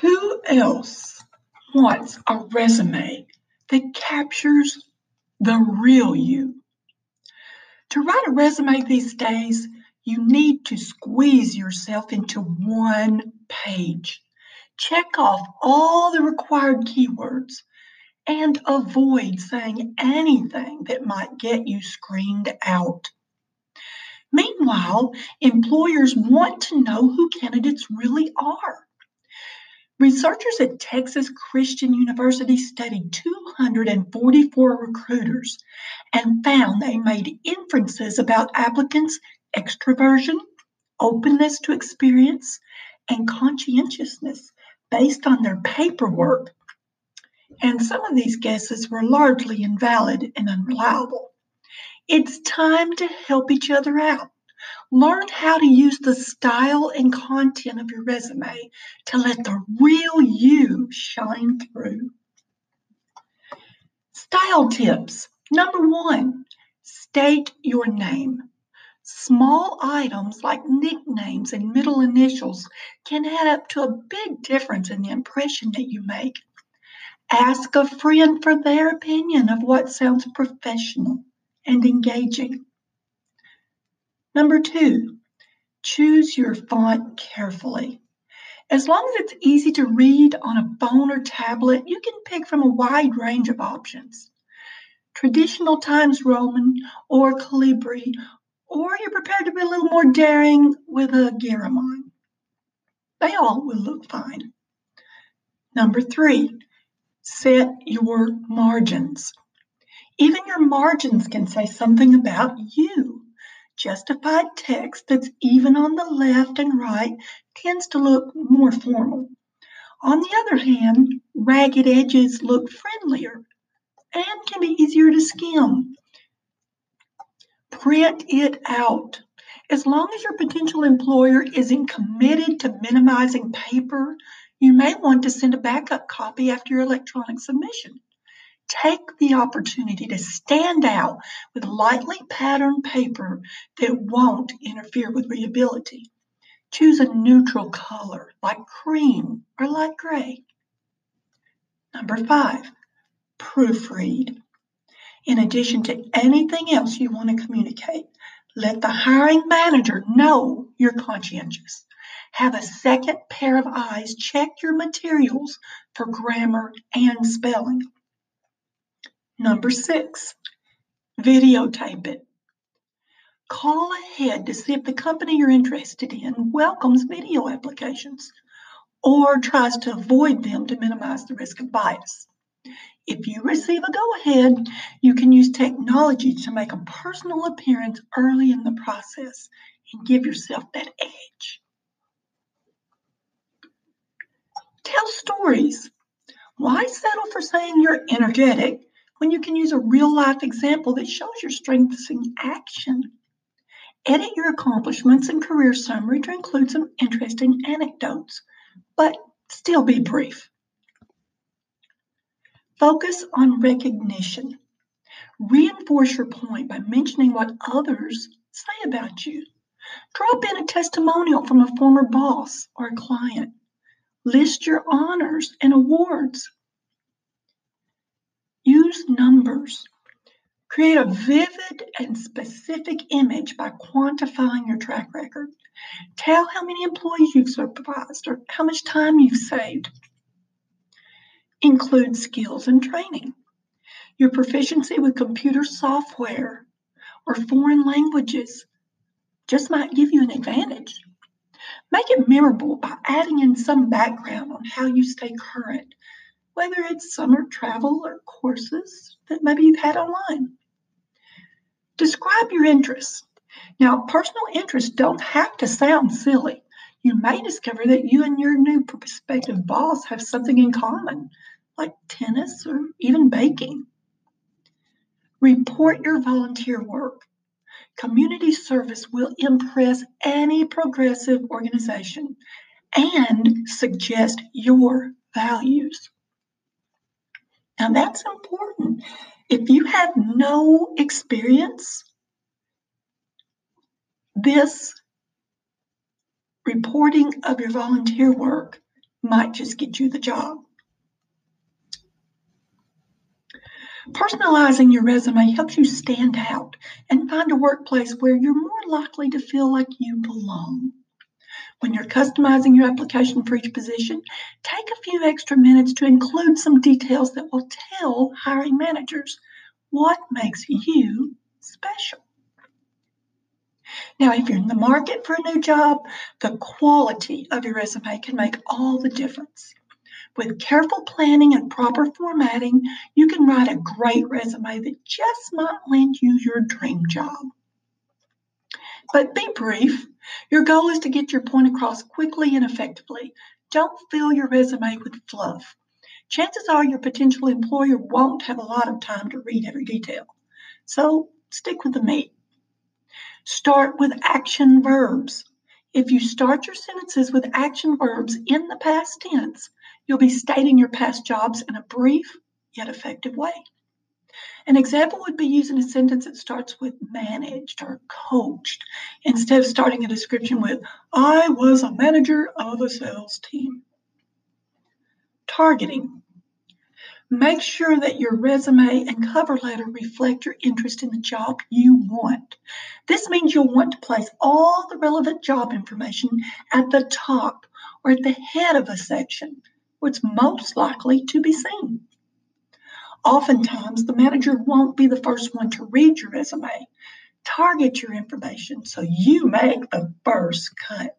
Who else wants a resume that captures the real you? To write a resume these days, you need to squeeze yourself into one page. Check off all the required keywords and avoid saying anything that might get you screened out. Meanwhile, employers want to know who candidates really are. Researchers at Texas Christian University studied 244 recruiters and found they made inferences about applicants' extroversion, openness to experience, and conscientiousness based on their paperwork. And some of these guesses were largely invalid and unreliable. It's time to help each other out. Learn how to use the style and content of your resume to let the real you shine through. Style tips. Number one, state your name. Small items like nicknames and middle initials can add up to a big difference in the impression that you make. Ask a friend for their opinion of what sounds professional and engaging. Number two, choose your font carefully. As long as it's easy to read on a phone or tablet, you can pick from a wide range of options. Traditional Times Roman or Calibri, or you're prepared to be a little more daring with a Garamond. They all will look fine. Number three, set your margins. Even your margins can say something about you. Justified text that's even on the left and right tends to look more formal. On the other hand, ragged edges look friendlier and can be easier to skim. Print it out. As long as your potential employer isn't committed to minimizing paper, you may want to send a backup copy after your electronic submission. Take the opportunity to stand out with lightly patterned paper that won't interfere with readability. Choose a neutral color like cream or light gray. Number five, proofread. In addition to anything else you want to communicate, let the hiring manager know you're conscientious. Have a second pair of eyes check your materials for grammar and spelling. Number six, videotape it. Call ahead to see if the company you're interested in welcomes video applications or tries to avoid them to minimize the risk of bias. If you receive a go ahead, you can use technology to make a personal appearance early in the process and give yourself that edge. Tell stories. Why settle for saying you're energetic when you can use a real life example that shows your strengths in action. Edit your accomplishments and career summary to include some interesting anecdotes, but still be brief. Focus on recognition. Reinforce your point by mentioning what others say about you. Drop in a testimonial from a former boss or a client. List your honors and awards Use numbers. Create a vivid and specific image by quantifying your track record. Tell how many employees you've supervised or how much time you've saved. Include skills and training. Your proficiency with computer software or foreign languages just might give you an advantage. Make it memorable by adding in some background on how you stay current whether it's summer travel or courses that maybe you've had online. Describe your interests. Now, personal interests don't have to sound silly. You may discover that you and your new prospective boss have something in common, like tennis or even baking. Report your volunteer work. Community service will impress any progressive organization and suggest your values. Now, that's important. If you have no experience, this reporting of your volunteer work might just get you the job. Personalizing your resume helps you stand out and find a workplace where you're more likely to feel like you belong. When you're customizing your application for each position, take a few extra minutes to include some details that will tell hiring managers what makes you special. Now, if you're in the market for a new job, the quality of your resume can make all the difference. With careful planning and proper formatting, you can write a great resume that just might land you your dream job. But be brief. Your goal is to get your point across quickly and effectively. Don't fill your resume with fluff. Chances are your potential employer won't have a lot of time to read every detail. So stick with the meat. Start with action verbs. If you start your sentences with action verbs in the past tense, you'll be stating your past jobs in a brief yet effective way. An example would be using a sentence that starts with managed or coached instead of starting a description with, I was a manager of a sales team. Targeting. Make sure that your resume and cover letter reflect your interest in the job you want. This means you'll want to place all the relevant job information at the top or at the head of a section where it's most likely to be seen. Oftentimes, the manager won't be the first one to read your resume. Target your information so you make the first cut.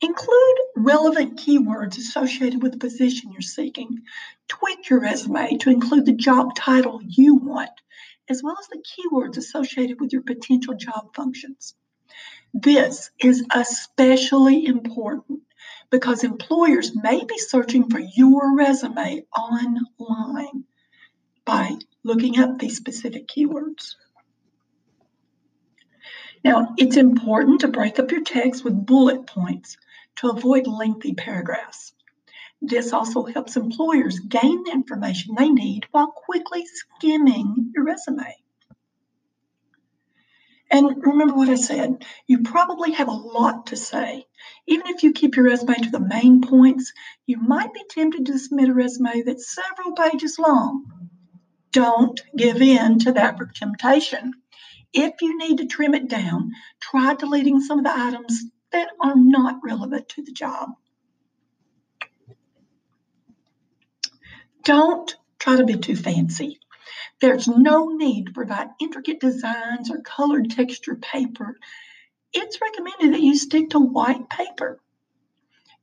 Include relevant keywords associated with the position you're seeking. Tweak your resume to include the job title you want, as well as the keywords associated with your potential job functions. This is especially important because employers may be searching for your resume online by looking up these specific keywords. Now, it's important to break up your text with bullet points to avoid lengthy paragraphs. This also helps employers gain the information they need while quickly skimming your resume. And remember what I said, you probably have a lot to say. Even if you keep your resume to the main points, you might be tempted to submit a resume that's several pages long. Don't give in to that temptation. If you need to trim it down, try deleting some of the items that are not relevant to the job. Don't try to be too fancy. There's no need to provide intricate designs or colored texture paper. It's recommended that you stick to white paper.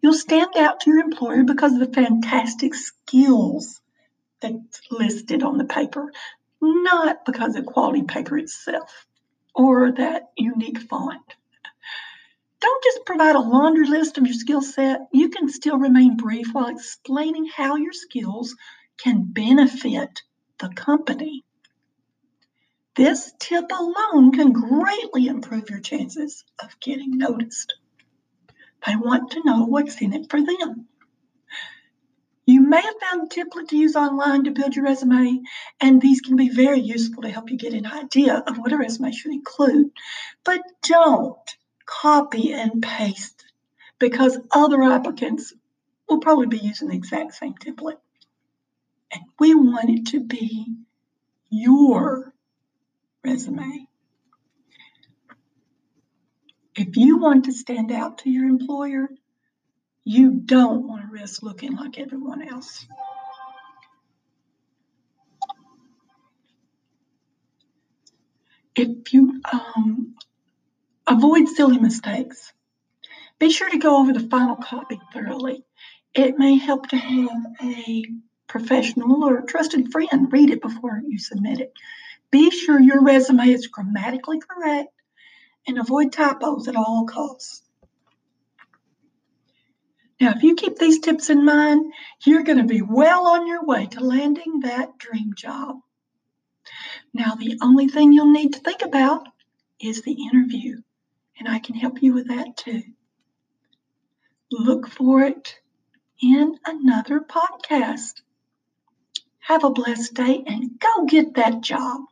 You'll stand out to your employer because of the fantastic skills that's listed on the paper, not because of quality paper itself or that unique font. Don't just provide a laundry list of your skill set. You can still remain brief while explaining how your skills can benefit the company. This tip alone can greatly improve your chances of getting noticed. They want to know what's in it for them. You may have found a template to use online to build your resume, and these can be very useful to help you get an idea of what a resume should include. But don't copy and paste because other applicants will probably be using the exact same template. We want it to be your resume. If you want to stand out to your employer, you don't want to risk looking like everyone else. If you um, avoid silly mistakes, be sure to go over the final copy thoroughly. It may help to have a professional or trusted friend read it before you submit it. Be sure your resume is grammatically correct and avoid typos at all costs. Now, if you keep these tips in mind, you're going to be well on your way to landing that dream job. Now, the only thing you'll need to think about is the interview, and I can help you with that too. Look for it in another podcast. Have a blessed day and go get that job.